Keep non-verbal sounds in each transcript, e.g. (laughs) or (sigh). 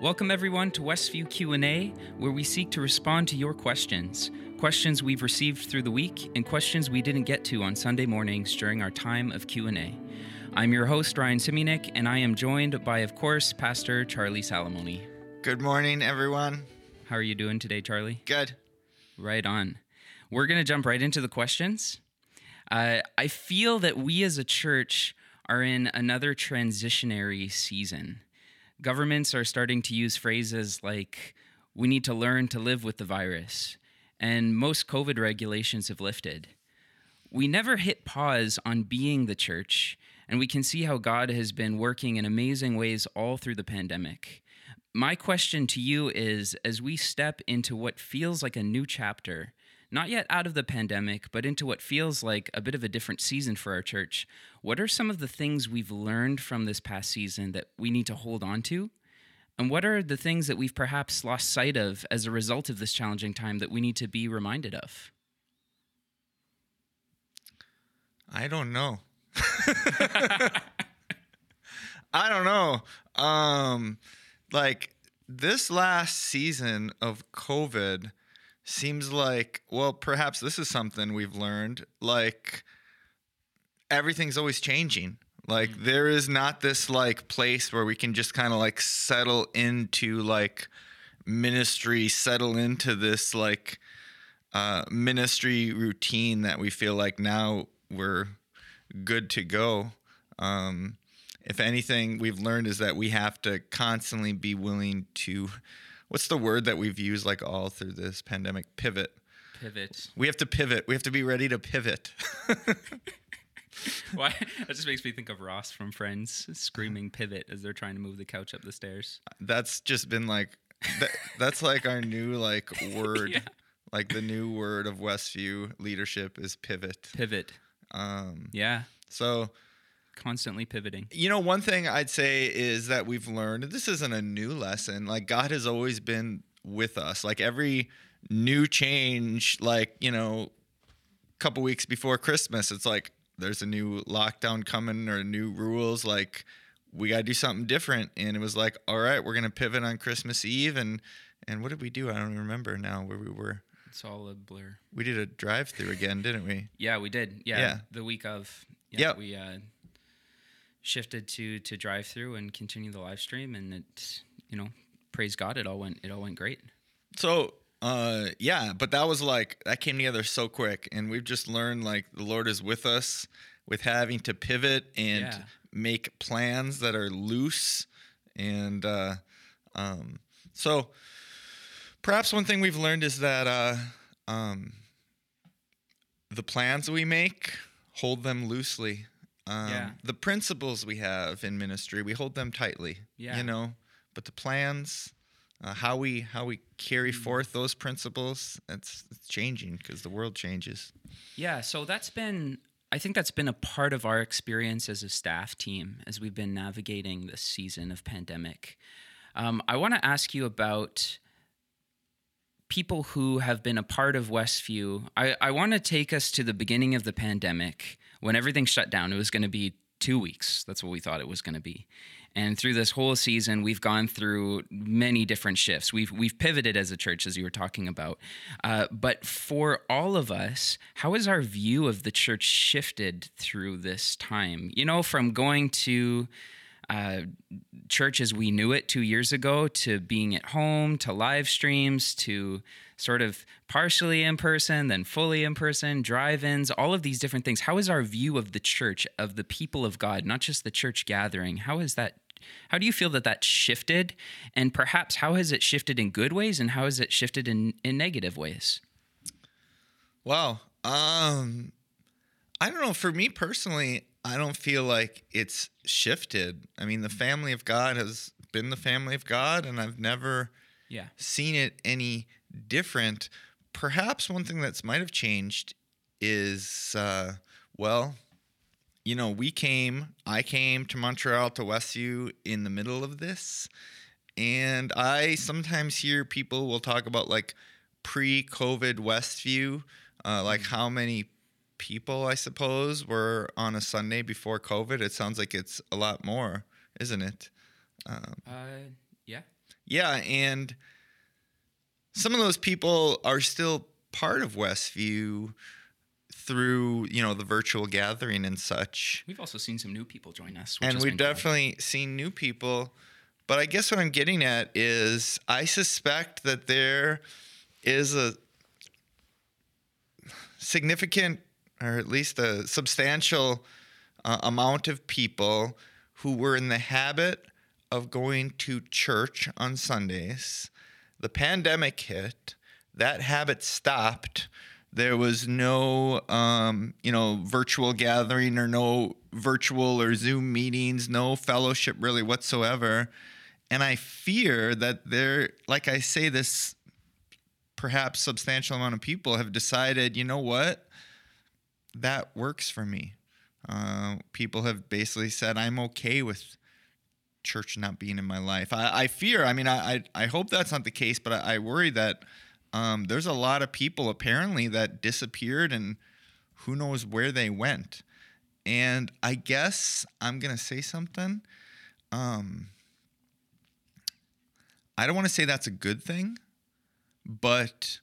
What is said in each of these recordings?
Welcome everyone to Westview Q&A, where we seek to respond to your questions. Questions we've received through the week and questions we didn't get to on Sunday mornings during our time of Q&A. I'm your host Ryan Siminik and I am joined by of course Pastor Charlie Salamoni. Good morning everyone. How are you doing today, Charlie? Good. Right on. We're going to jump right into the questions. Uh, I feel that we as a church are in another transitionary season. Governments are starting to use phrases like, we need to learn to live with the virus, and most COVID regulations have lifted. We never hit pause on being the church, and we can see how God has been working in amazing ways all through the pandemic. My question to you is as we step into what feels like a new chapter, not yet out of the pandemic, but into what feels like a bit of a different season for our church. What are some of the things we've learned from this past season that we need to hold on to? And what are the things that we've perhaps lost sight of as a result of this challenging time that we need to be reminded of? I don't know. (laughs) I don't know. Um like this last season of COVID seems like well perhaps this is something we've learned like everything's always changing like mm-hmm. there is not this like place where we can just kind of like settle into like ministry settle into this like uh ministry routine that we feel like now we're good to go um if anything we've learned is that we have to constantly be willing to what's the word that we've used like all through this pandemic? Pivot. Pivot. We have to pivot. We have to be ready to pivot. (laughs) Why? That just makes me think of Ross from Friends screaming "pivot" as they're trying to move the couch up the stairs. That's just been like, that, that's like our new like (laughs) word, yeah. like the new word of Westview leadership is pivot. Pivot. Um, yeah. So constantly pivoting. You know, one thing I'd say is that we've learned this isn't a new lesson. Like God has always been with us. Like every new change, like, you know, a couple weeks before Christmas, it's like there's a new lockdown coming or new rules like we got to do something different and it was like all right we're going to pivot on christmas eve and and what did we do i don't remember now where we were it's all a blur we did a drive through again didn't we yeah we did yeah, yeah. the week of yeah yep. we uh shifted to to drive through and continue the live stream and it you know praise god it all went it all went great so uh yeah but that was like that came together so quick and we've just learned like the lord is with us with having to pivot and yeah. make plans that are loose and uh um so perhaps one thing we've learned is that uh um the plans we make hold them loosely um, yeah. The principles we have in ministry, we hold them tightly. Yeah. You know, but the plans, uh, how we how we carry mm-hmm. forth those principles, it's, it's changing because the world changes. Yeah. So that's been. I think that's been a part of our experience as a staff team as we've been navigating this season of pandemic. Um, I want to ask you about people who have been a part of Westview. I, I want to take us to the beginning of the pandemic when everything shut down, it was going to be two weeks. That's what we thought it was going to be. And through this whole season, we've gone through many different shifts. We've we've pivoted as a church, as you were talking about. Uh, but for all of us, how has our view of the church shifted through this time? You know, from going to uh, church as we knew it two years ago to being at home to live streams to sort of partially in person, then fully in person, drive ins, all of these different things. How is our view of the church, of the people of God, not just the church gathering, how is that? How do you feel that that shifted? And perhaps how has it shifted in good ways and how has it shifted in, in negative ways? Wow. Um, I don't know. For me personally, I don't feel like it's shifted. I mean, the family of God has been the family of God, and I've never yeah. seen it any different. Perhaps one thing that's might have changed is, uh, well, you know, we came, I came to Montreal to Westview in the middle of this. And I sometimes hear people will talk about like pre COVID Westview, uh, like how many people, I suppose, were on a Sunday before COVID. It sounds like it's a lot more, isn't it? Um, uh, yeah. yeah, and some of those people are still part of Westview through you know the virtual gathering and such. We've also seen some new people join us, and we've definitely seen new people. But I guess what I'm getting at is I suspect that there is a significant, or at least a substantial uh, amount of people who were in the habit of going to church on Sundays. The pandemic hit, that habit stopped. There was no, um, you know, virtual gathering or no virtual or Zoom meetings, no fellowship really whatsoever. And I fear that there, like I say, this perhaps substantial amount of people have decided, you know what, that works for me. Uh, people have basically said, I'm okay with church not being in my life. I, I fear, I mean, I, I, I, hope that's not the case, but I, I worry that um, there's a lot of people apparently that disappeared and who knows where they went. And I guess I'm going to say something. Um, I don't want to say that's a good thing, but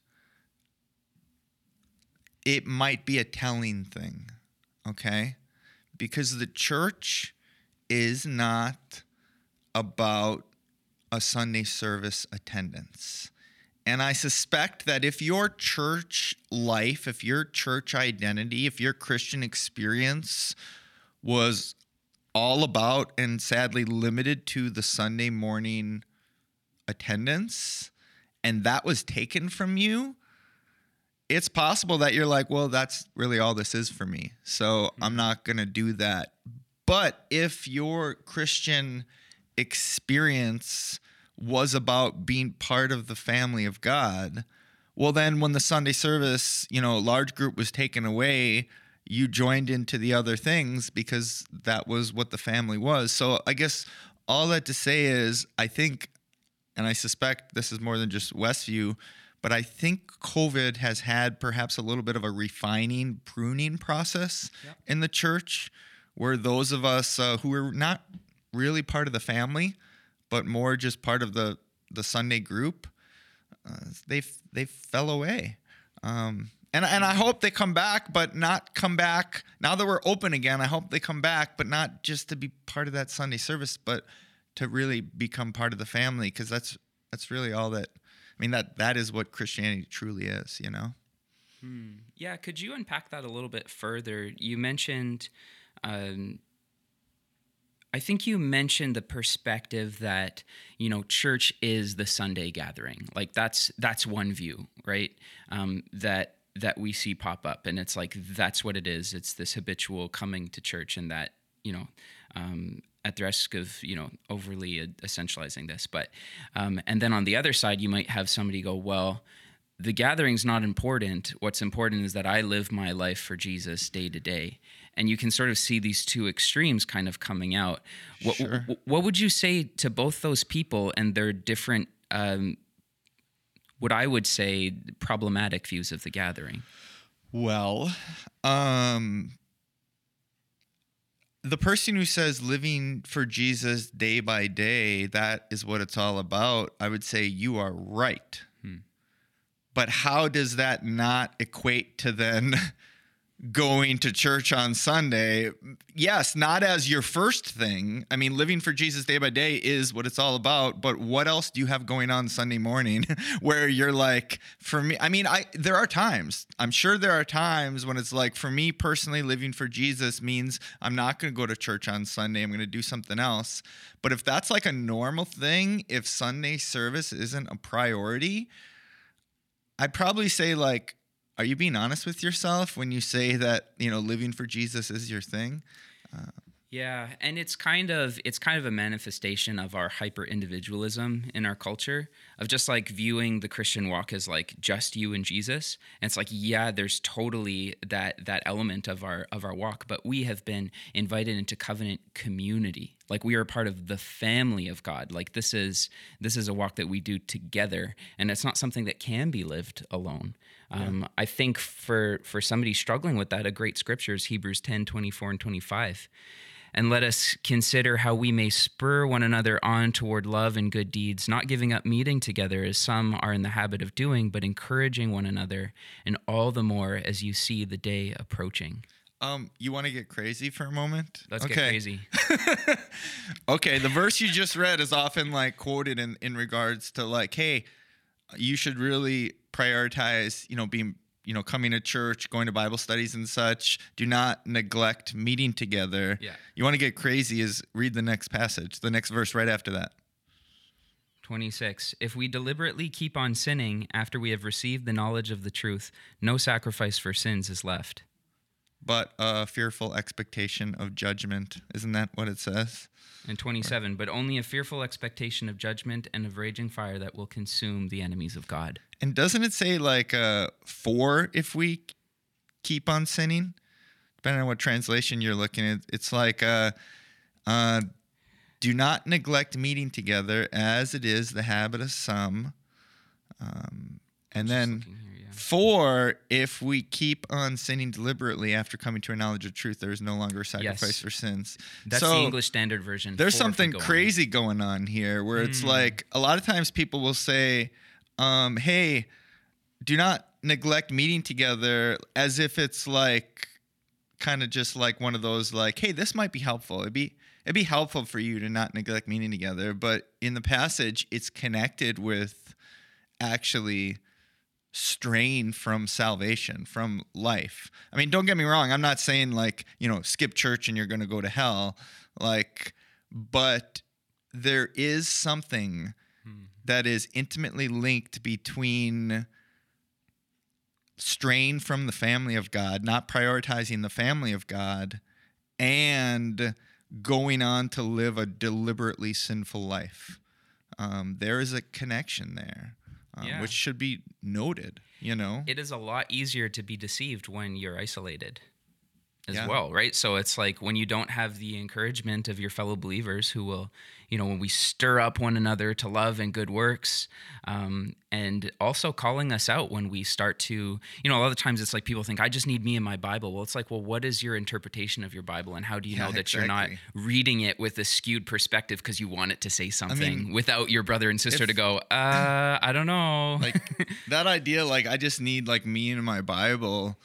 it might be a telling thing. Okay because the church is not about a Sunday service attendance. And I suspect that if your church life, if your church identity, if your Christian experience was all about and sadly limited to the Sunday morning attendance, and that was taken from you, it's possible that you're like, well, that's really all this is for me. So I'm mm-hmm. not going to do that. But if your Christian experience was about being part of the family of God, well, then when the Sunday service, you know, large group was taken away, you joined into the other things because that was what the family was. So I guess all that to say is, I think, and I suspect this is more than just Westview but I think COVID has had perhaps a little bit of a refining, pruning process yep. in the church where those of us uh, who are not really part of the family, but more just part of the, the Sunday group, uh, they they fell away. Um, and, and I hope they come back, but not come back now that we're open again. I hope they come back, but not just to be part of that Sunday service, but to really become part of the family because that's that's really all that I mean that that is what Christianity truly is, you know. Hmm. Yeah, could you unpack that a little bit further? You mentioned, um, I think you mentioned the perspective that you know church is the Sunday gathering. Like that's that's one view, right? Um, that that we see pop up, and it's like that's what it is. It's this habitual coming to church, and that you know um, at the risk of you know overly essentializing this but um, and then on the other side you might have somebody go well the gathering's not important what's important is that i live my life for jesus day to day and you can sort of see these two extremes kind of coming out what, sure. what, what would you say to both those people and their different um, what i would say problematic views of the gathering well um the person who says living for Jesus day by day, that is what it's all about, I would say you are right. Hmm. But how does that not equate to then (laughs) going to church on Sunday, yes, not as your first thing. I mean, living for Jesus day by day is what it's all about, but what else do you have going on Sunday morning (laughs) where you're like, for me, I mean, I there are times. I'm sure there are times when it's like for me personally living for Jesus means I'm not going to go to church on Sunday. I'm going to do something else. But if that's like a normal thing, if Sunday service isn't a priority, I'd probably say like are you being honest with yourself when you say that you know living for jesus is your thing? Uh, yeah and it's kind of it's kind of a manifestation of our hyper individualism in our culture of just like viewing the christian walk as like just you and jesus. And it's like yeah there's totally that that element of our of our walk but we have been invited into covenant community. Like we are part of the family of god. Like this is this is a walk that we do together and it's not something that can be lived alone. Um, i think for for somebody struggling with that a great scripture is hebrews 10 24 and 25 and let us consider how we may spur one another on toward love and good deeds, not giving up meeting together as some are in the habit of doing, but encouraging one another, and all the more as you see the day approaching. Um, you want to get crazy for a moment? Let's get crazy. (laughs) okay, the verse you just read is often like quoted in in regards to like, hey, you should really prioritize, you know, being you know, coming to church, going to Bible studies and such. Do not neglect meeting together. Yeah. You want to get crazy is read the next passage, the next verse right after that. 26. If we deliberately keep on sinning after we have received the knowledge of the truth, no sacrifice for sins is left. But a fearful expectation of judgment. Isn't that what it says? And 27. But only a fearful expectation of judgment and of raging fire that will consume the enemies of God. And doesn't it say like uh, for if we keep on sinning? Depending on what translation you're looking at, it's like uh, uh, do not neglect meeting together as it is the habit of some. Um, and then looking here, yeah. for, if we keep on sinning deliberately after coming to a knowledge of truth, there is no longer sacrifice Yes. for sins. That's So- the English Standard Version. there's For if we something go on. crazy going on here where it's Hmm. like a lot of times people will say um, hey do not neglect meeting together as if it's like kind of just like one of those like hey this might be helpful it'd be it'd be helpful for you to not neglect meeting together but in the passage it's connected with actually strain from salvation from life. I mean don't get me wrong i'm not saying like you know skip church and you're going to go to hell like but there is something that is intimately linked between strain from the family of God, not prioritizing the family of God, and going on to live a deliberately sinful life. Um, there is a connection there, um, Yeah. which should be noted. You know, It is a lot easier to be deceived when you're isolated as Yeah. well, right? So it's like when you don't have the encouragement of your fellow believers who will, you know, when we stir up one another to love and good works, um, and also calling us out when we start to, you know, a lot of times it's like people think, I just need me and my Bible. Well, it's like, well, what is your interpretation of your Bible? And how do you Yeah, know that you're not reading it with a skewed perspective because you want it to say something mean, without your brother and sister if- to go, uh, I don't know. like (laughs) that idea like i just need like me and my bible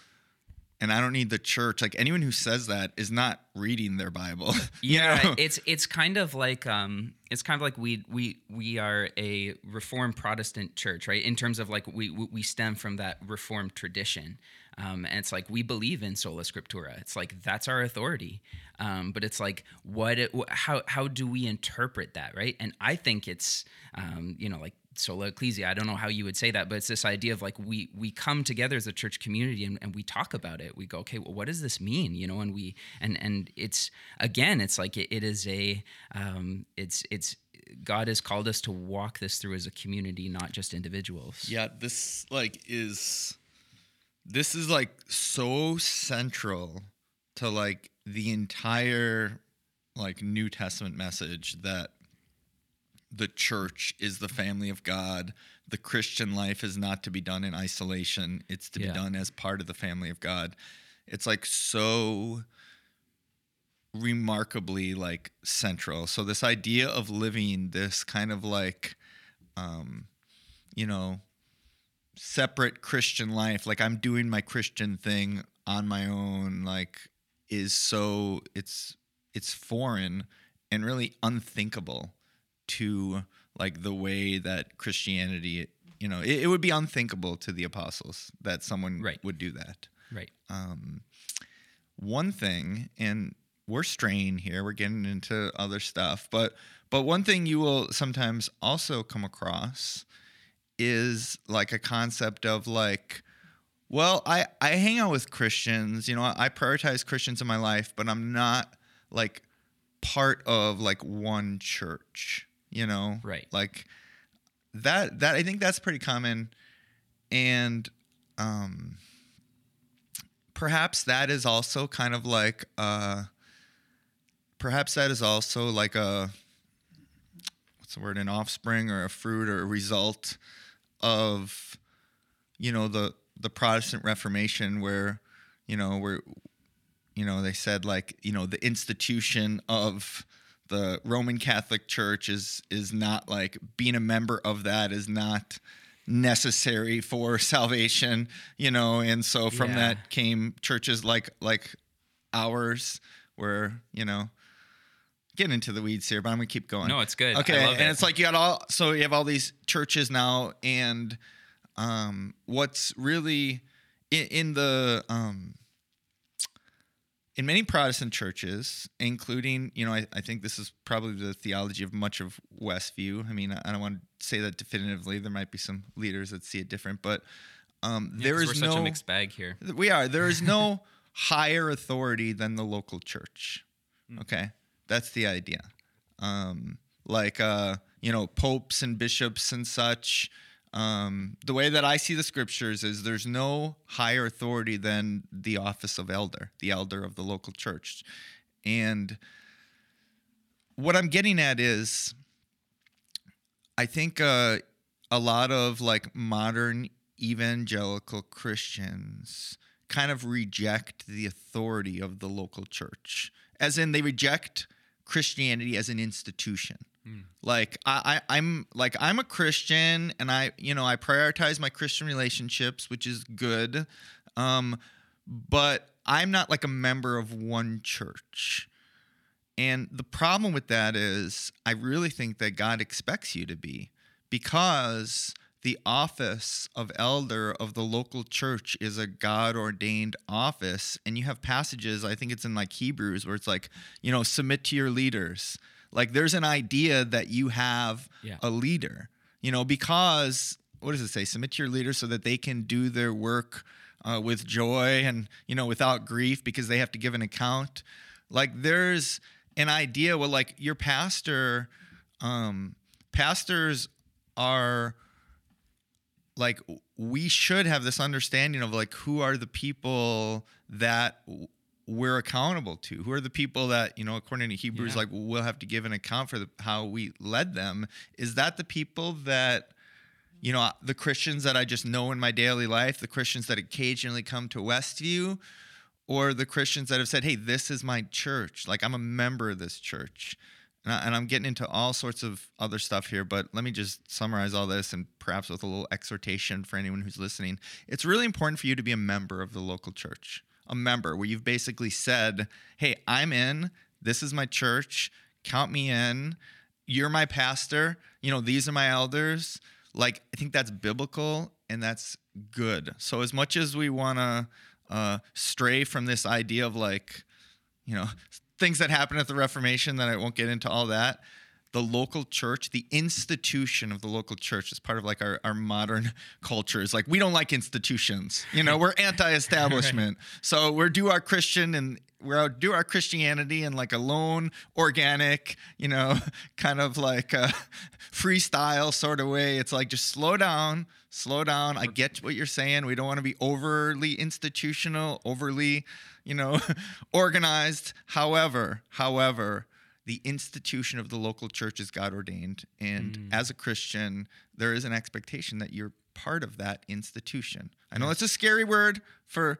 and i don't need the church. Like anyone who says that is not reading their bible (laughs) you yeah know? it's it's kind of like um it's kind of like we we we are a reformed protestant church right? In terms of like we we we stem from that reformed tradition. Um, and it's like we believe in sola scriptura. It's like that's our authority. Um, but it's like what it, how how do we interpret that right? And i think it's um, you know like sola ecclesia. I don't know how you would say that but it's this idea of like we we come together as a church community and, and we talk about it. We go okay well, what does this mean? You know and we and and it's again it's like it, it is a um it's it's god has called us to walk this through as a community not just individuals. Yeah this like is this is like so central to like the entire like new testament message that the church is the family of god. The christian life is not to be done in isolation. It's to Yeah. be done as part of the family of god. It's like so remarkably like central. So this idea of living this kind of like um you know separate christian life like i'm doing my christian thing on my own like is so it's it's foreign and really unthinkable to like the way that christianity you know it, it would be unthinkable to the apostles that someone Right. would do that. Right. Um, one thing, and we're straying here, we're getting into other stuff, but but one thing you will sometimes also come across is like a concept of like, well, I I hang out with Christians, you know, I prioritize Christians in my life, but I'm not like part of like one church, you know, Right. Like that that I think that's pretty common, and um perhaps that is also kind of like uh perhaps that is also like a what's the word an offspring or a fruit or a result of you know the the Protestant Reformation where you know where you know they said like you know the institution of the Roman Catholic Church is is not like being a member of that is not necessary for (laughs) salvation you know and so from Yeah. that came churches like like ours where you know getting into the weeds here but i'm gonna keep going No, it's good. I okay love and it. it's like you got all so you have all these churches now and um what's really in, in the um in many Protestant churches, including, you know, I, I think this is probably the theology of much of Westview. I mean, I don't want to say that definitively. There might be some leaders that see it different, but um, Yeah, there is no such a mixed bag here. we are. There is no (laughs) higher authority than the local church. Okay, that's the idea. Um, like uh, you know, popes and bishops and such. Um, the way that I see the scriptures is there's no higher authority than the office of elder, the elder of the local church, and what I'm getting at is, I think uh, a lot of like modern evangelical Christians kind of reject the authority of the local church, as in they reject Christianity as an institution. Like I, I, I'm like I'm a Christian, and I, you know, I prioritize my Christian relationships, which is good. Um, but I'm not like a member of one church. And the problem with that is, I really think that God expects you to be because the office of elder of the local church is a God ordained office. And you have passages, I think it's in like Hebrews, where it's like, you know, submit to your leaders. Like there's an idea that you have Yeah. a leader, you know, because what does it say? Submit to your leader so that they can do their work uh, with joy and, you know, without grief because they have to give an account. Like there's an idea, well, like your pastor, um, pastors are like we should have this understanding of like who are the people that we're accountable to? Who are the people that you know according to hebrews Yeah. like we'll have to give an account for the, how we led them. Is that the people that you know the christians that i just know in my daily life the christians that occasionally come to westview or the christians that have said hey this is my church. Like i'm a member of this church. And, I, and i'm getting into all sorts of other stuff here but let me just summarize all this and perhaps with a little exhortation for anyone who's listening. It's really important for you to be a member of the local church a member where you've basically said hey i'm in. This is my church. Count me in. You're my pastor. You know these are my elders. Like i think that's biblical and that's good. So as much as we want to uh, stray from this idea of like you know things that happened at the reformation that i won't get into all that the local church the institution of the local church is part of like our, our modern (laughs) culture is like we don't like institutions you know we're anti-establishment. (laughs) So we're do our christian and we're out do our christianity in like a lone organic you know (laughs) kind of like a freestyle sort of way. It's like just slow down slow down. I get what you're saying. We don't want to be overly institutional overly you know organized. However however the institution of the local church is god ordained. And mm. as a christian there is an expectation that you're part of that institution. I know it's a scary word for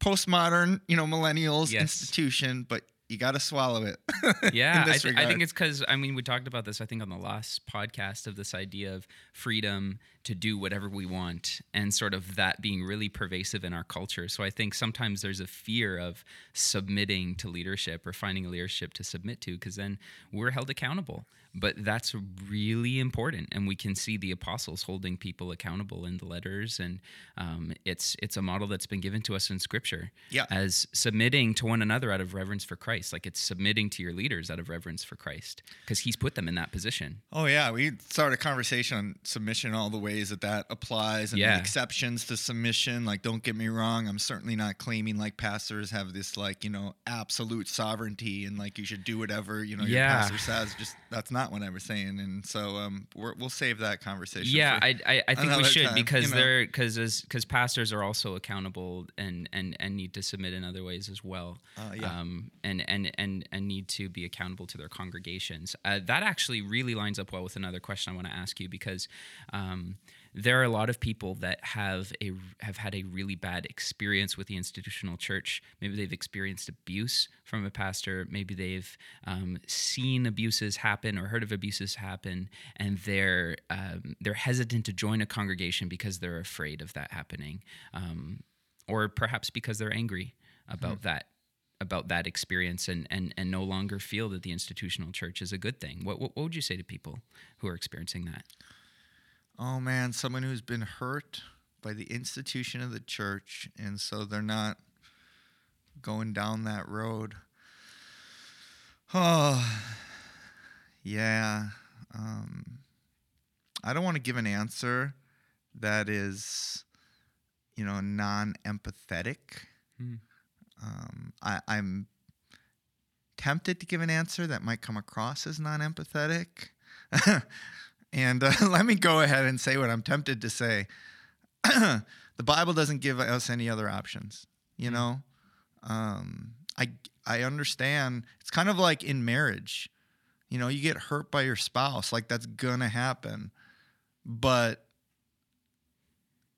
postmodern you know millennials Yes. institution but you got to swallow it (laughs) yeah, I, thi- I think it's because I mean we talked about this I think on the last podcast of this idea of freedom to do whatever we want and sort of that being really pervasive in our culture. So I think sometimes there's a fear of submitting to leadership or finding a leadership to submit to because then we're held accountable. But that's really important, and we can see the apostles holding people accountable in the letters, and um, it's it's a model that's been given to us in Scripture Yeah. as submitting to one another out of reverence for Christ. Like it's submitting to your leaders out of reverence for Christ because he's put them in that position. Oh yeah, we started a conversation on submission, all the ways that that applies, and Yeah. the exceptions to submission. Like, don't get me wrong, I'm certainly not claiming like pastors have this like you know absolute sovereignty and like you should do whatever you know your Yeah. pastor says. Just that's not not what I was saying, and so um, we're, we'll save that conversation. Yeah, I, I, I think we should time, because you know. they're because because pastors are also accountable and and and need to submit in other ways as well. Uh, yeah. Um, and and and and need to be accountable to their congregations. Uh, that actually really lines up well with another question I want to ask you because. Um, there are a lot of people that have a have had a really bad experience with the institutional church. Maybe they've experienced abuse from a pastor. Maybe they've um, seen abuses happen or heard of abuses happen, and they're um, they're hesitant to join a congregation because they're afraid of that happening, um, or perhaps because they're angry about that about that experience and, and and no longer feel that the institutional church is a good thing. What, what what would you say to people who are experiencing that? Oh man, someone who's been hurt by the institution of the church, and so they're not going down that road. Oh, (sighs) yeah. Um, I don't want to give an answer that is, you know, non-empathetic. Hmm. Um, I, I'm tempted to give an answer that might come across as non-empathetic. (laughs) And uh, (laughs) let me go ahead and say what I'm tempted to say. (clears throat) the Bible doesn't give us any other options. You know, um, I I understand. It's kind of like in marriage. You know, you get hurt by your spouse, like that's gonna happen. But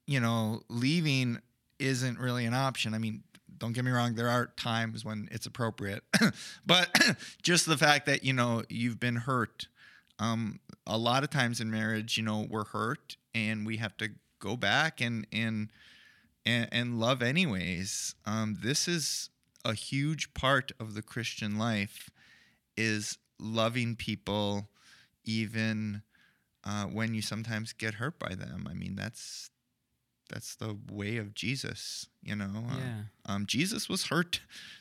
you know, leaving isn't really an option. I mean, don't get me wrong, there are times when it's appropriate. (laughs) but (clears throat) just the fact that, you know, you've been hurt um, a lot of times in marriage, you know, we're hurt and we have to go back and and and, and love anyways. Um, this is a huge part of the Christian life is loving people even uh, when you sometimes get hurt by them. I mean, that's that's the way of Jesus, you know. Uh, Yeah. um, Jesus was hurt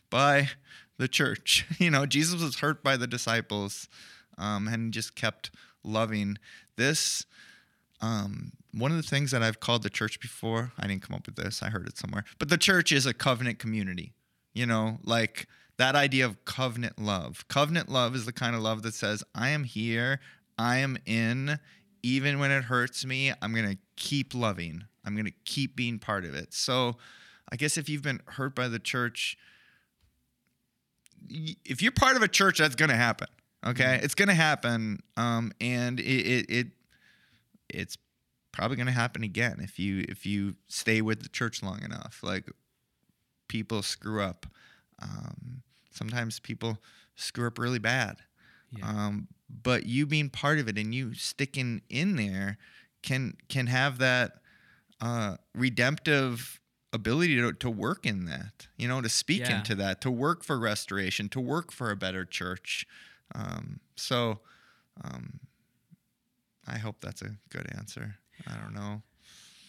by the church. (laughs) You know, Jesus was hurt by the disciples, um, and just kept loving this. Um, one of the things that I've called the church before, I didn't come up with this. I heard it somewhere, but the church is a covenant community. You know, like that idea of covenant love. Covenant love is the kind of love that says, "I am here, I am in." Even when it hurts me, I'm going to keep loving. I'm going to keep being part of it. So, I guess if you've been hurt by the church, if you're part of a church, that's going to happen. Okay, it's going to happen, um, and it, it, it it's probably going to happen again if you if you stay with the church long enough. Like people screw up. Um, sometimes people screw up really bad. Yeah. Um, but you being part of it and you sticking in there can can have that uh, redemptive ability to, to work in that, you know, to speak Yeah. into that, to work for restoration, to work for a better church. Um, so um, I hope that's a good answer. I don't know.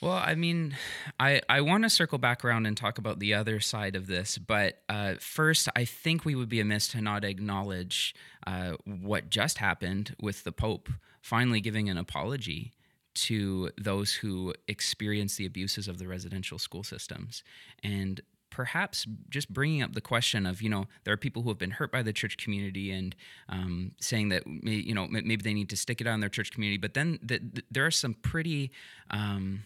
Well, I mean, I, I want to circle back around and talk about the other side of this, but uh, first, I think we would be amiss to not acknowledge uh, what just happened with the Pope finally giving an apology to those who experience the abuses of the residential school systems. And perhaps just bringing up the question of, you know, there are people who have been hurt by the church community and um, saying that, may, you know, maybe they need to stick it out in their church community. But then th- th- there are some pretty. Um,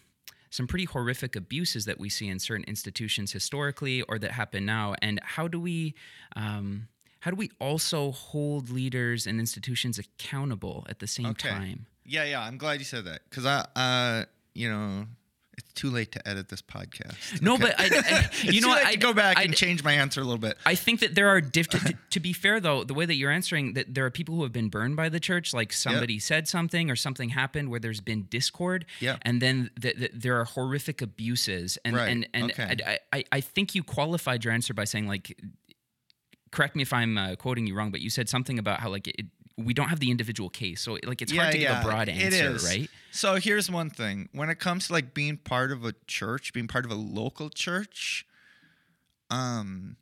some pretty horrific abuses that we see in certain institutions historically or that happen now and how do we um, how do we also hold leaders and institutions accountable at the same Okay. time Yeah, yeah. I'm glad you said that because I, uh, you know, it's too late to edit this podcast. no Okay? but I, I (laughs) you know what I go back I, and change my answer a little bit. I think that there are diff- (laughs) to, to be fair though the way that you're answering that there are people who have been burned by the church like somebody said something or something happened where there's been discord Yeah. and then th- th- there are horrific abuses and Right. and and Okay. I, I I think you qualified your answer by saying like correct me if I'm uh, quoting you wrong but you said something about how like it, we don't have the individual case so like it's hard to give a broad answer right So here's one thing: when it comes to like being part of a church, being part of a local church, um,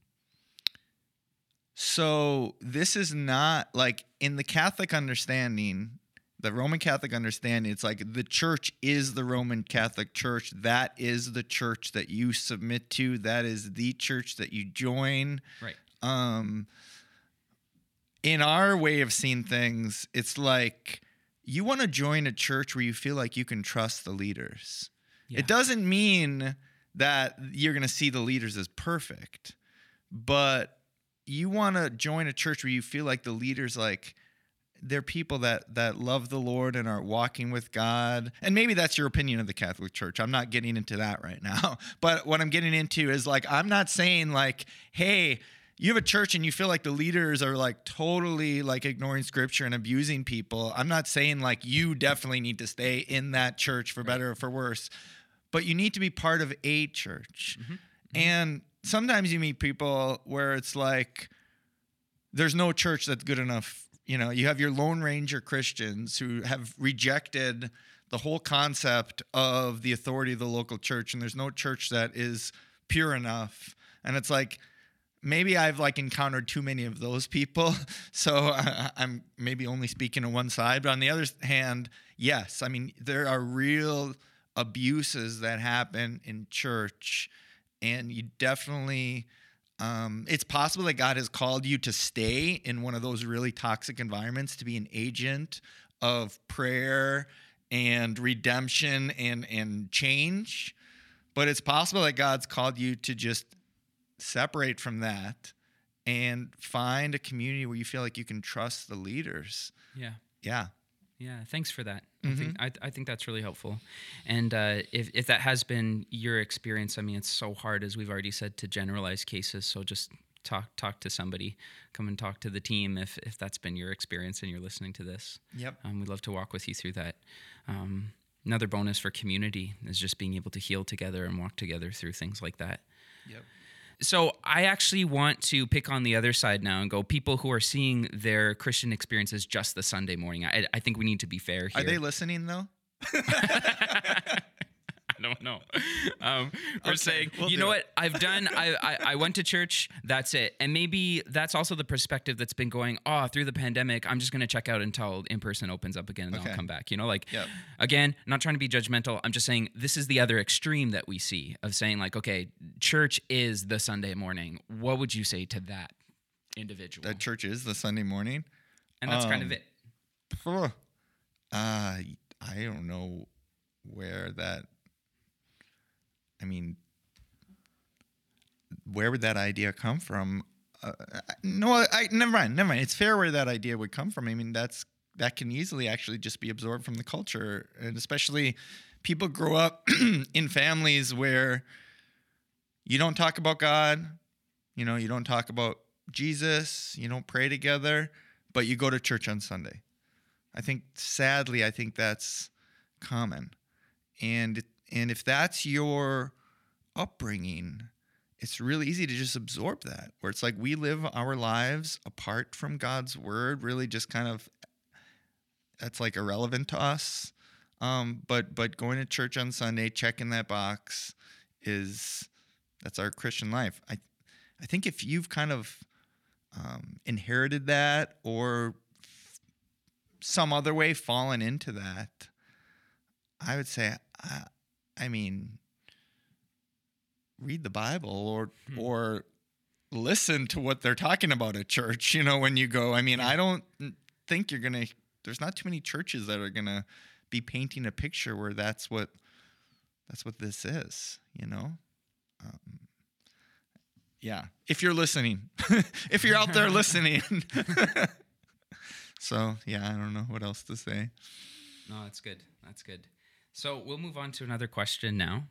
so this is not like in the Catholic understanding, the Roman Catholic understanding. It's like the church is the Roman Catholic Church. That is the church that you submit to. That is the church that you join. right Um, in our way of seeing things, it's like you want to join a church where you feel like you can trust the leaders. Yeah. It doesn't mean that you're going to see the leaders as perfect, but you want to join a church where you feel like the leaders like they're people that that love the Lord and are walking with God. And maybe that's your opinion of the Catholic Church. I'm not getting into that right now. (laughs) But what I'm getting into is like I'm not saying like, hey, you have a church and you feel like the leaders are like totally like ignoring scripture and abusing people. I'm not saying like you definitely need to stay in that church for better or for worse, but you need to be part of a church. Mm-hmm. And sometimes you meet people where it's like there's no church that's good enough. You know, you have your Lone Ranger Christians who have rejected the whole concept of the authority of the local church, and there's no church that is pure enough. And it's like, maybe I've like encountered too many of those people. (laughs) So I, I'm maybe only speaking on one side. But on the other hand, yes, I mean, there are real abuses that happen in church. And you definitely, um, it's possible that God has called you to stay in one of those really toxic environments to be an agent of prayer and redemption and, and change. But it's possible that God's called you to just separate from that and find a community where you feel like you can trust the leaders. Yeah. Yeah. Yeah, thanks for that. I, Mm-hmm. think, I, I think that's really helpful. And uh, if, if that has been your experience, I mean, it's so hard, as we've already said, to generalize cases. So just talk talk to somebody, come and talk to the team if, if that's been your experience and you're listening to this. Yep. Um, we'd love to walk with you through that. Um, another bonus for community is just being able to heal together and walk together through things like that. Yep. So I actually want to pick on the other side now and go people who are seeing their Christian experience as just the Sunday morning. I, I think we need to be fair here. Are they listening though? (laughs) (laughs) I don't know. Um, we're Okay, saying, we'll you know it. what? I've done. I, I I went to church. That's it. And maybe that's also the perspective that's been going. Oh, through the pandemic, I'm just going to check out until in person opens up again, and Okay. I'll come back. You know, like Yep. again, not trying to be judgmental. I'm just saying this is the other extreme that we see of saying like, okay, church is the Sunday morning. What would you say to that individual? That church is the Sunday morning. and that's kind of um, it. Uh, I don't know where that. I mean, where would that idea come from? Uh, no, I never mind. Never mind. It's fair where that idea would come from. I mean, that's that can easily actually just be absorbed from the culture, and especially people grow up (clears throat) in families where you don't talk about God. You know, you don't talk about Jesus. You don't pray together, but you go to church on Sunday. I think sadly, I think that's common, and and if that's your upbringing, it's really easy to just absorb that. Where it's like we live our lives apart from God's word, really just kind of that's like irrelevant to us. Um, but but going to church on Sunday, checking that box, is that's our Christian life. I I think if you've kind of um, inherited that or some other way fallen into that, I would say, I, I mean, read the Bible or or listen to what they're talking about at church. You know, when you go. I mean, I don't think you're gonna. There's not too many churches that are gonna be painting a picture where that's what that's what this is. You know. Um, yeah, if you're listening, (laughs) if you're out there (laughs) listening. (laughs) so yeah, I don't know what else to say. No, that's good. That's good. So we'll move on to another question now.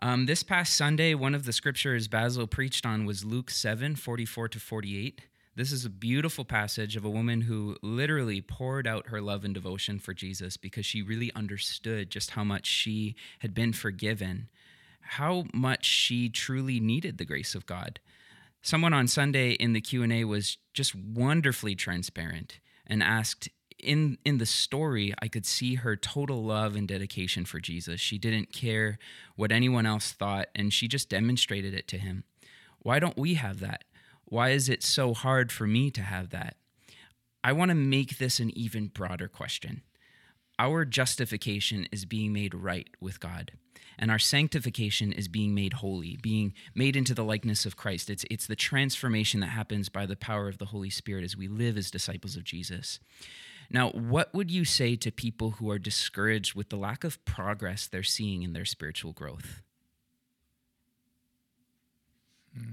Um, this past Sunday, one of the scriptures Basil preached on was Luke 7 44 to 48. This is a beautiful passage of a woman who literally poured out her love and devotion for Jesus because she really understood just how much she had been forgiven, how much she truly needed the grace of God. Someone on Sunday in the Q&A was just wonderfully transparent and asked in in the story I could see her total love and dedication for Jesus. She didn't care what anyone else thought and she just demonstrated it to him. Why don't we have that? Why is it so hard for me to have that? I want to make this an even broader question. our justification is being made right with God. And our sanctification is being made holy, being made into the likeness of Christ. It's, it's the transformation that happens by the power of the Holy Spirit as we live as disciples of Jesus. Now, what would you say to people who are discouraged with the lack of progress they're seeing in their spiritual growth? Hmm.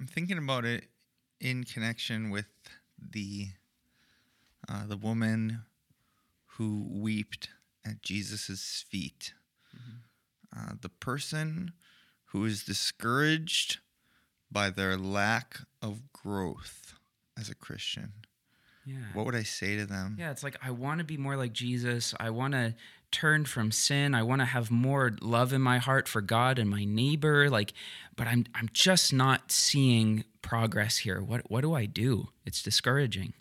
I'm thinking about it in connection with the uh, the woman who wept at Jesus' feet. Mm-hmm. Uh, the person who is discouraged by their lack of growth as a Christian. Yeah. What would I say to them? Yeah, it's like I want to be more like Jesus. I want to turn from sin. I want to have more love in my heart for God and my neighbor. Like, but I'm I'm just not seeing progress here. What what do I do? It's discouraging.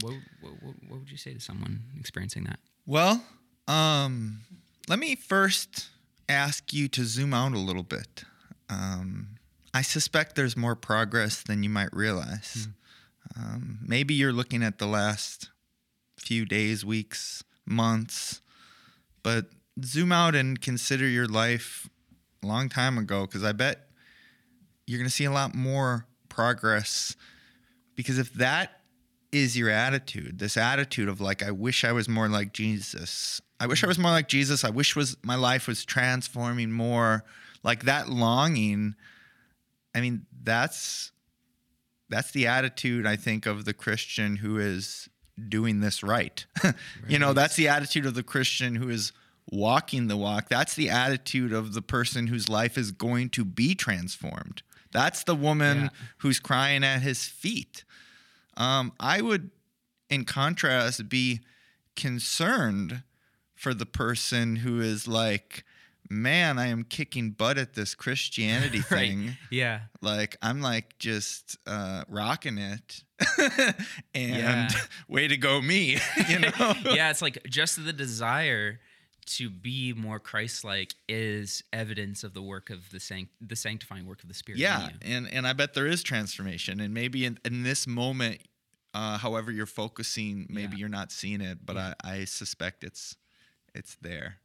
What what, what would you say to someone experiencing that? Well, um, let me first ask you to zoom out a little bit. Um, I suspect there's more progress than you might realize. Mm. Um, maybe you're looking at the last few days, weeks, months, but zoom out and consider your life a long time ago because I bet you're going to see a lot more progress. Because if that is your attitude, this attitude of like, I wish I was more like Jesus. I wish I was more like Jesus. I wish was my life was transforming more. Like that longing. I mean, that's that's the attitude I think of the Christian who is doing this right. right. (laughs) You know, that's the attitude of the Christian who is walking the walk. That's the attitude of the person whose life is going to be transformed. That's the woman yeah. who's crying at his feet. Um, I would, in contrast, be concerned for the person who is like, man, I am kicking butt at this Christianity (laughs) thing. right. Yeah. Like I'm like just uh, rocking it. (laughs) and yeah. way to go me, (laughs) you know. yeah, it's like just the desire to be more Christ-like is evidence of the work of the sanct- the sanctifying work of the Spirit. Yeah, and and I bet there is transformation, and maybe in, in this moment, uh, however you're focusing, maybe yeah. you're not seeing it, but yeah. I, I suspect it's it's there.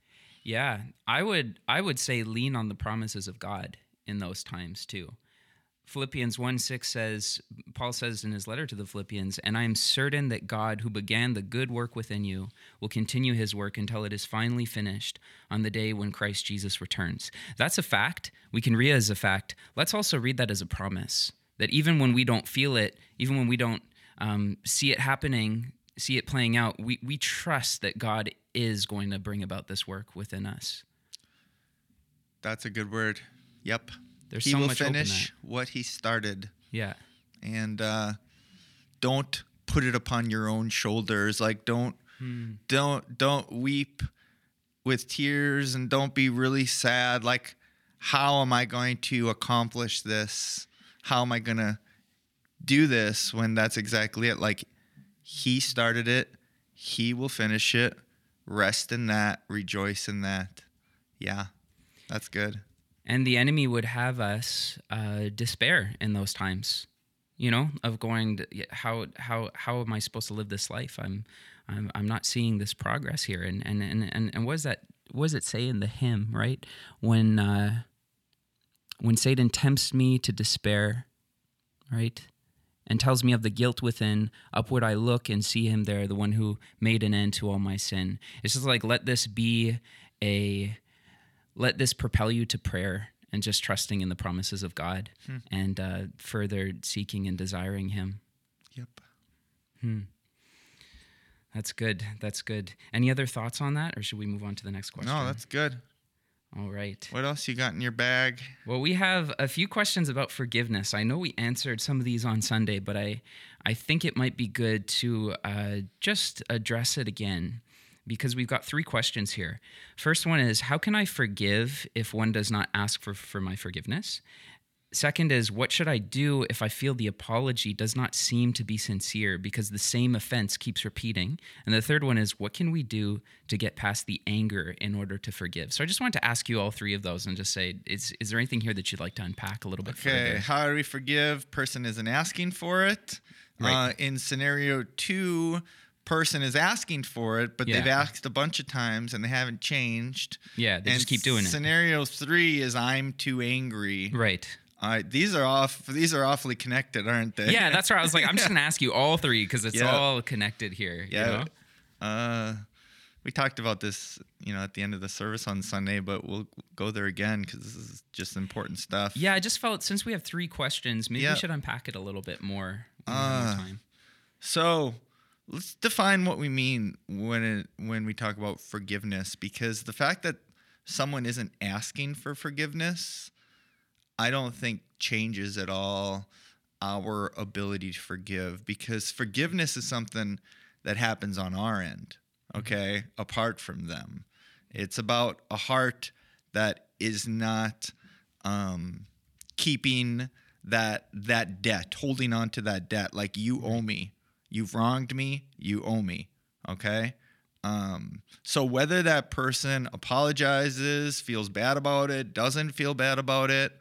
Yeah, I would I would say lean on the promises of God in those times too. Philippians 1 6 says, Paul says in his letter to the Philippians, and I am certain that God, who began the good work within you, will continue his work until it is finally finished on the day when Christ Jesus returns. That's a fact. We can read it as a fact. Let's also read that as a promise that even when we don't feel it, even when we don't um, see it happening, see it playing out, we, we trust that God is going to bring about this work within us. That's a good word. Yep. There's he so will finish what he started. Yeah. And uh, don't put it upon your own shoulders. Like don't hmm. don't don't weep with tears and don't be really sad. Like how am I going to accomplish this? How am I going to do this when that's exactly it? Like he started it, He will finish it. Rest in that, rejoice in that. Yeah, that's good. And the enemy would have us uh, despair in those times, you know, of going, to, how how how am I supposed to live this life? I'm I'm, I'm not seeing this progress here. And and and and, and what does that does it say in the hymn, right? When uh, when Satan tempts me to despair, right? And tells me of the guilt within. Upward I look and see him there, the one who made an end to all my sin. It's just like, let this be a, let this propel you to prayer and just trusting in the promises of God hmm. and uh, further seeking and desiring Him. Yep. Hmm. That's good. That's good. Any other thoughts on that, or should we move on to the next question? No, that's good. All right. What else you got in your bag? Well, we have a few questions about forgiveness. I know we answered some of these on Sunday, but I, I think it might be good to uh, just address it again because we've got three questions here. First one is How can I forgive if one does not ask for, for my forgiveness? Second is, what should I do if I feel the apology does not seem to be sincere because the same offense keeps repeating? And the third one is, what can we do to get past the anger in order to forgive? So I just wanted to ask you all three of those and just say, is, is there anything here that you'd like to unpack a little bit okay, further? how do we forgive? Person isn't asking for it. Right. Uh, in scenario two, person is asking for it, but they've asked a bunch of times and they haven't changed. Yeah, they just keep doing it. Scenario three is I'm too angry. Right. All right, these are off. These are awfully connected, aren't they? Yeah, that's where I was like, I'm just gonna (laughs) ask you all three because it's Yeah. all connected here. you Yeah. know? Uh, we talked about this, you know, at the end of the service on Sunday, but we'll go there again because this is just important stuff. Yeah, I just felt since we have three questions, maybe Yeah. we should unpack it a little bit more. when we have Uh, time. So let's define what we mean when it, when we talk about forgiveness, because the fact that someone isn't asking for forgiveness, I don't think changes at all our ability to forgive, because forgiveness is something that happens on our end, okay, apart from them. It's about a heart that is not um, keeping that that debt, holding on to that debt, like you owe me. You've wronged me. You owe me. Okay. Um, so whether that person apologizes, feels bad about it, doesn't feel bad about it,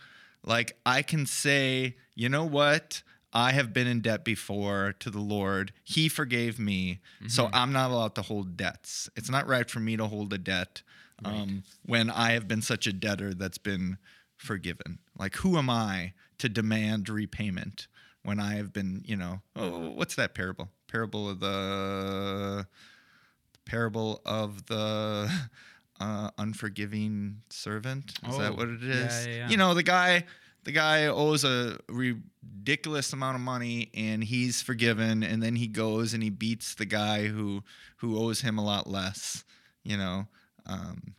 like I can say, you know what? I have been in debt before to the Lord. He forgave me. So I'm not allowed to hold debts. It's not right for me to hold a debt um, when I have been such a debtor that's been forgiven. Like, who am I to demand repayment when I have been, you know, oh, what's that parable? Parable of the parable of the uh, unforgiving servant. Is that Oh, what it is? yeah, yeah, yeah. You know, the guy. The guy owes a ridiculous amount of money, and he's forgiven. And then he goes and he beats the guy who who owes him a lot less. You know, um,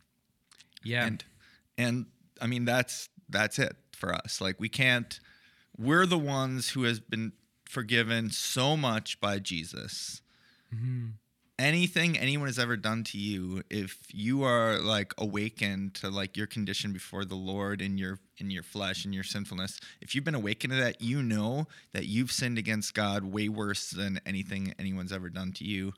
Yeah. and and I mean that's that's it for us. Like we can't. We're the ones who has been forgiven so much by Jesus. Mhm. Anything anyone has ever done to you, if you are like awakened to like your condition before the Lord in your in your flesh and your sinfulness, if you've been awakened to that, you know that you've sinned against God way worse than anything anyone's ever done to you,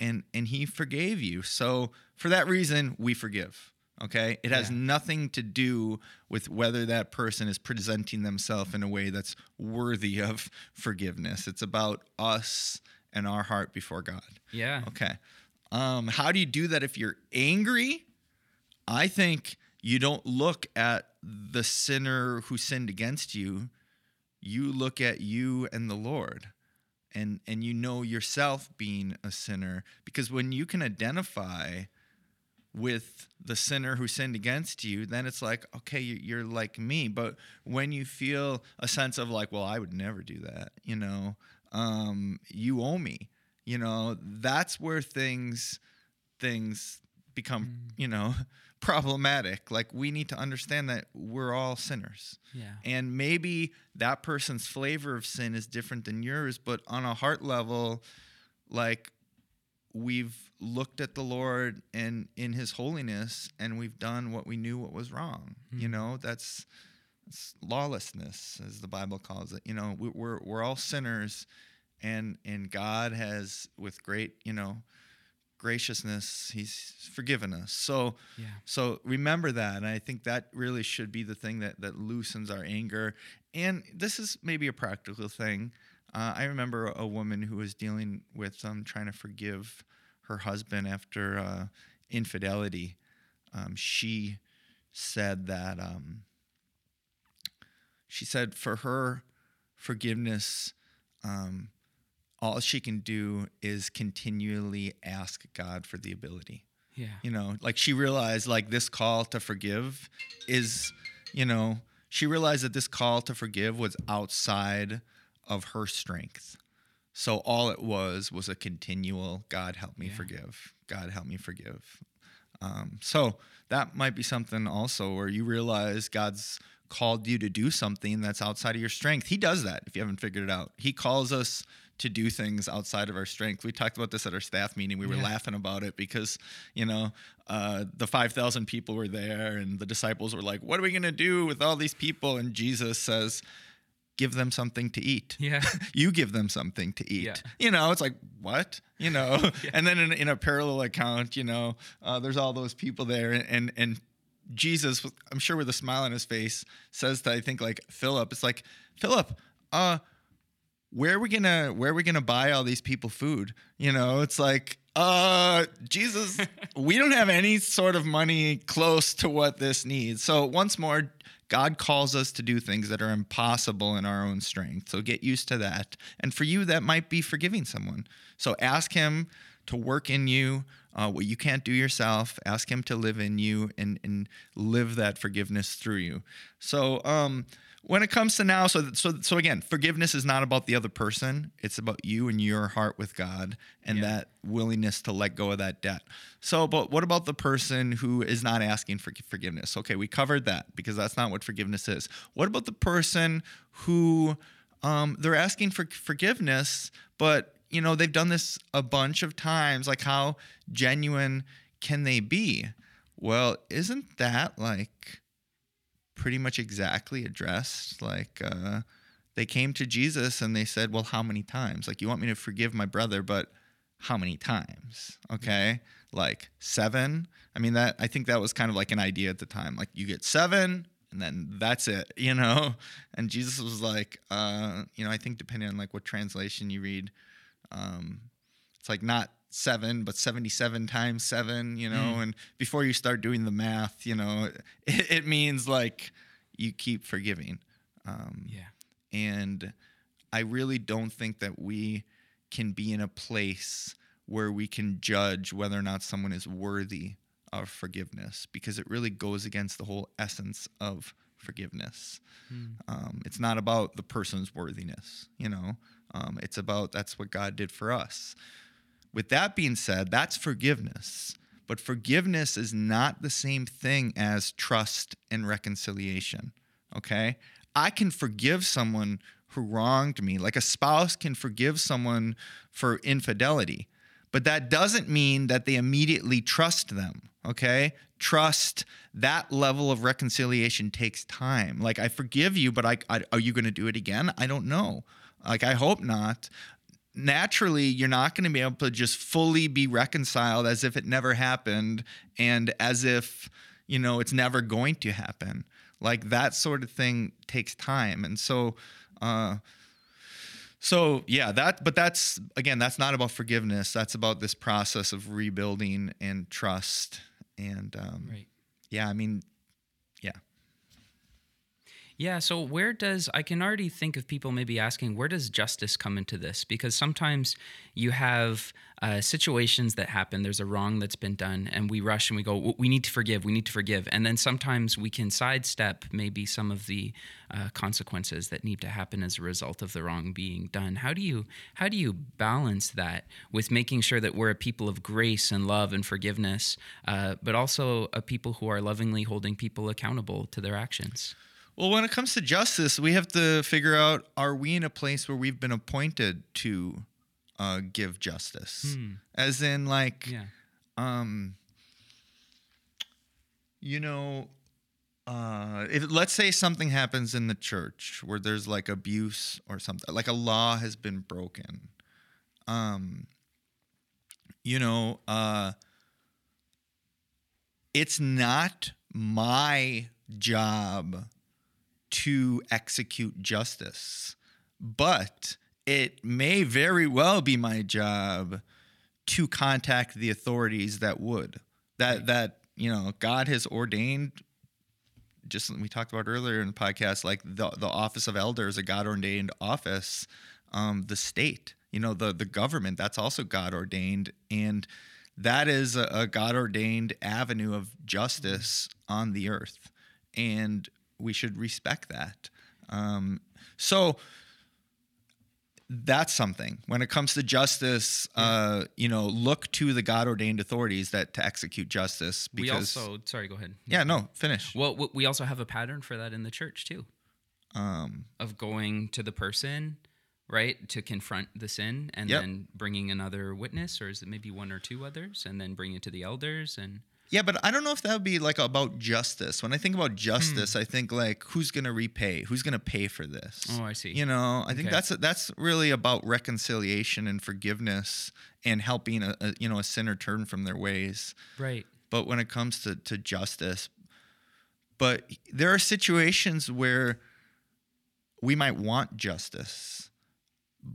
and and He forgave you. So for that reason, we forgive. Okay, it has Yeah. nothing to do with whether that person is presenting themselves in a way that's worthy of forgiveness. It's about us and our heart before God. Yeah. Okay. Um, how do you do that if you're angry? I think you don't look at the sinner who sinned against you. You look at you and the Lord. And and you know yourself being a sinner because when you can identify with the sinner who sinned against you, then it's like, okay, you- you're like me. But when you feel a sense of like, well, I would never do that, you know, um, you owe me, you know, that's where things things become, you know, (laughs) problematic. Like we need to understand that we're all sinners. Yeah. And maybe that person's flavor of sin is different than yours, but on a heart level, like we've looked at the Lord and in his holiness and we've done what we knew what was wrong. You know, that's, that's lawlessness as the Bible calls it. You know, we, we're we're all sinners and and God has with great, you know, graciousness, he's forgiven us. So Yeah. so remember that. And I think that really should be the thing that, that loosens our anger. And this is maybe a practical thing. Uh, I remember a woman who was dealing with um, trying to forgive her husband after uh, infidelity. Um, she said that um, she said for her forgiveness, um, all she can do is continually ask God for the ability Yeah. you know like she realized like this call to forgive is you know she realized that this call to forgive was outside of her strength so all it was was a continual god help me Yeah. forgive god help me forgive um, so that might be something also where you realize god's called you to do something that's outside of your strength he does that if you haven't figured it out he calls us to do things outside of our strength. We talked about this at our staff meeting. We were Yeah. laughing about it because, you know, uh, the 5,000 people were there and the disciples were like, what are we going to do with all these people? And Jesus says, give them something to eat. Yeah. (laughs) you give them something to eat. Yeah. You know, it's like, what? You know, (laughs) and then in, in a parallel account, you know, uh, there's all those people there and, and, and Jesus, I'm sure with a smile on his face, says to, I think, like Philip, it's like, Philip, uh, where are we gonna where are we gonna buy all these people food? You know, it's like, uh, Jesus, (laughs) we don't have any sort of money close to what this needs. So once more, God calls us to do things that are impossible in our own strength. So get used to that. And for you, that might be forgiving someone. So ask Him to work in you uh, what you can't do yourself. Ask Him to live in you and, and live that forgiveness through you. So, um, when it comes to now, so so so again, forgiveness is not about the other person. It's about you and your heart with God and Yeah. that willingness to let go of that debt. So, but what about the person who is not asking for forgiveness? Okay, we covered that because that's not what forgiveness is. What about the person who um, they're asking for forgiveness, but you know they've done this a bunch of times? Like, how genuine can they be? Well, isn't that like pretty much exactly addressed like uh they came to Jesus and they said, "Well, how many times? Like you want me to forgive my brother, but how many times?" Okay? Like 7? I mean that I think that was kind of like an idea at the time. Like you get 7 and then that's it, (laughs) you know? And Jesus was like, uh, you know, I think depending on like what translation you read, um it's like not seven, but 77 times seven, you know. And before you start doing the math, you know, (laughs) it, it means like you keep forgiving. Um, Yeah. and I really don't think that we can be in a place where we can judge whether or not someone is worthy of forgiveness because it really goes against the whole essence of forgiveness. Um, it's not about the person's worthiness, you know. Um, it's about that's what God did for us. With that being said, that's forgiveness. But forgiveness is not the same thing as trust and reconciliation. Okay? I can forgive someone who wronged me, like a spouse can forgive someone for infidelity. But that doesn't mean that they immediately trust them. Okay? Trust, that level of reconciliation takes time. Like, I forgive you, but I, I are you going to do it again? I don't know. Like, I hope not. Naturally you're not going to be able to just fully be reconciled as if it never happened and as if you know it's never going to happen. Like that sort of thing takes time. And so uh so yeah that but that's again that's not about forgiveness. That's about this process of rebuilding and trust and um Right. yeah i mean Yeah, so where does I can already think of people maybe asking where does justice come into this? Because sometimes you have uh, situations that happen. There's a wrong that's been done, and we rush and we go, "We need to forgive. We need to forgive." And then sometimes we can sidestep maybe some of the uh, consequences that need to happen as a result of the wrong being done. How do you how do you balance that with making sure that we're a people of grace and love and forgiveness, uh, but also a people who are lovingly holding people accountable to their actions? Well, when it comes to justice, we have to figure out are we in a place where we've been appointed to uh, give justice? As in, like, Yeah. um, you know, uh, if let's say something happens in the church where there's like abuse or something, like a law has been broken, um, you know, uh, it's not my job to execute justice, but it may very well be my job to contact the authorities that would that that you know God has ordained. Just we talked about earlier in the podcast, like the the office of elder is a God ordained office. Um, the state, you know, the the government, that's also God ordained, and that is a, a God ordained avenue of justice on the earth, and we should respect that. Um, so that's something. When it comes to justice uh you know look to the god ordained authorities that to execute justice because we also sorry go ahead. Yeah no finish. Well we also have a pattern for that in the church too. Um of going to the person right to confront the sin and Yep. then bringing another witness or is it maybe one or two others and then bring it to the elders and yeah but i don't know if that would be like about justice. When i think about hmm. justice i think like who's gonna repay who's gonna pay for this? Oh i see. You know i think that's that's really about reconciliation and forgiveness and helping a, a you know a sinner turn from their ways. Right. But when it comes to, to justice but there are situations where we might want justice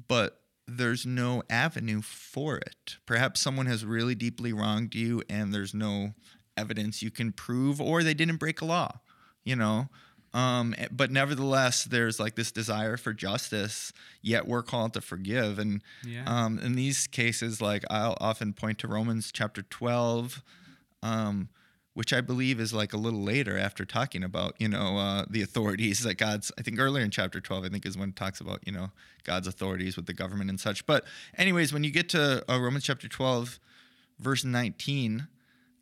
but there's no avenue for it. Perhaps someone has really deeply wronged you and there's no evidence you can prove, or they didn't break a law, you know? Um, eh, but nevertheless, there's like this desire for justice, yet we're called to forgive. And Yeah. um, in these cases, like I'll often point to Romans chapter 12, um, which I believe is like a little later after talking about, you know, uh, the authorities that God's, I think earlier in chapter 12, I think is when it talks about, you know, God's authorities with the government and such. But, anyways, when you get to uh, Romans chapter 12, verse 19,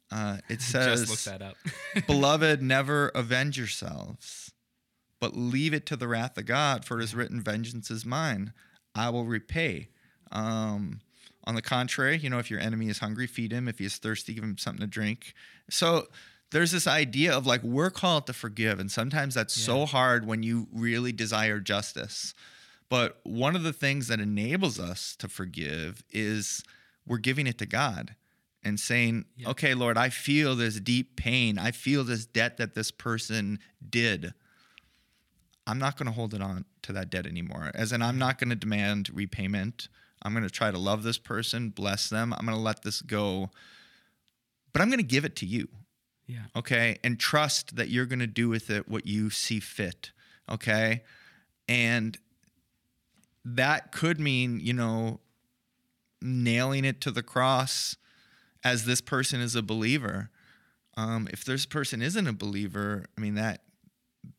uh, it says, (laughs) Just look that up. (laughs) Beloved, (laughs) never avenge yourselves, but leave it to the wrath of God, for it is written, Vengeance is mine, I will repay. Um, on the contrary, you know, if your enemy is hungry, feed him. If he is thirsty, give him something to drink. So there's this idea of like we're called to forgive, and sometimes that's so hard when you really desire justice. But one of the things that enables us to forgive is we're giving it to God and saying, Yeah. okay, Lord, I feel this deep pain. I feel this debt that this person did. I'm not going to hold it on to that debt anymore. As in, I'm not going to demand repayment. I'm going to try to love this person, bless them. I'm going to let this go. But I'm going to give it to you yeah. okay and trust that you're going to do with it what you see fit okay and that could mean you know nailing it to the cross as this person is a believer um, if this person isn't a believer i mean that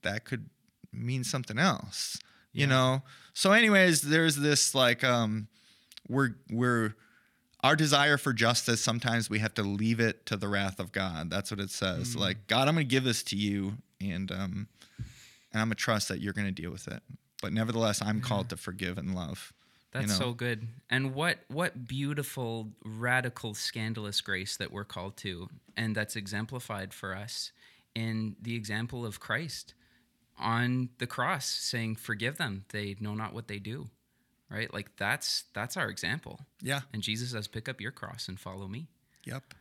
that could mean something else you Yeah. know so anyways there's this like um we're we're our desire for justice sometimes we have to leave it to the wrath of god that's what it says Mm. like god i'm going to give this to you and um and i'm going to trust that you're going to deal with it but nevertheless i'm called to forgive and love That's know. so good. And what what beautiful, radical, scandalous grace that we're called to, and that's exemplified for us in the example of Christ on the cross, saying, "Forgive them; they know not what they do." Right? Like that's that's our example. yeah And Jesus says, "Pick up your cross and follow me." yep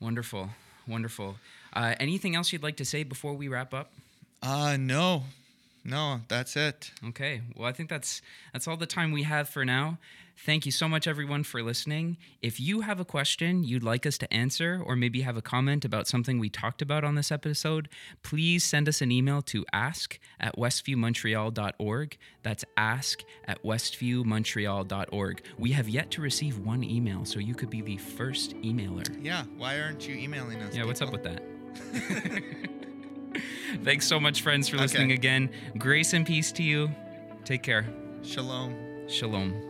Wonderful, wonderful. Uh, anything else you'd like to say before we wrap up? uh no no that's it Okay. Well, I think that's that's all the time we have for now. Thank you so much everyone for listening. If you have a question you'd like us to answer or maybe have a comment about something we talked about on this episode, please send us an email to ask at westviewmontreal.org. That's ask at westviewmontreal.org. We have yet to receive one email, so you could be the first emailer. yeah why aren't you emailing us Yeah, what's up with that? (laughs) (laughs) (laughs) Thanks so much, friends, for listening Okay. again. Grace and peace to you. Take care. shalom Shalom.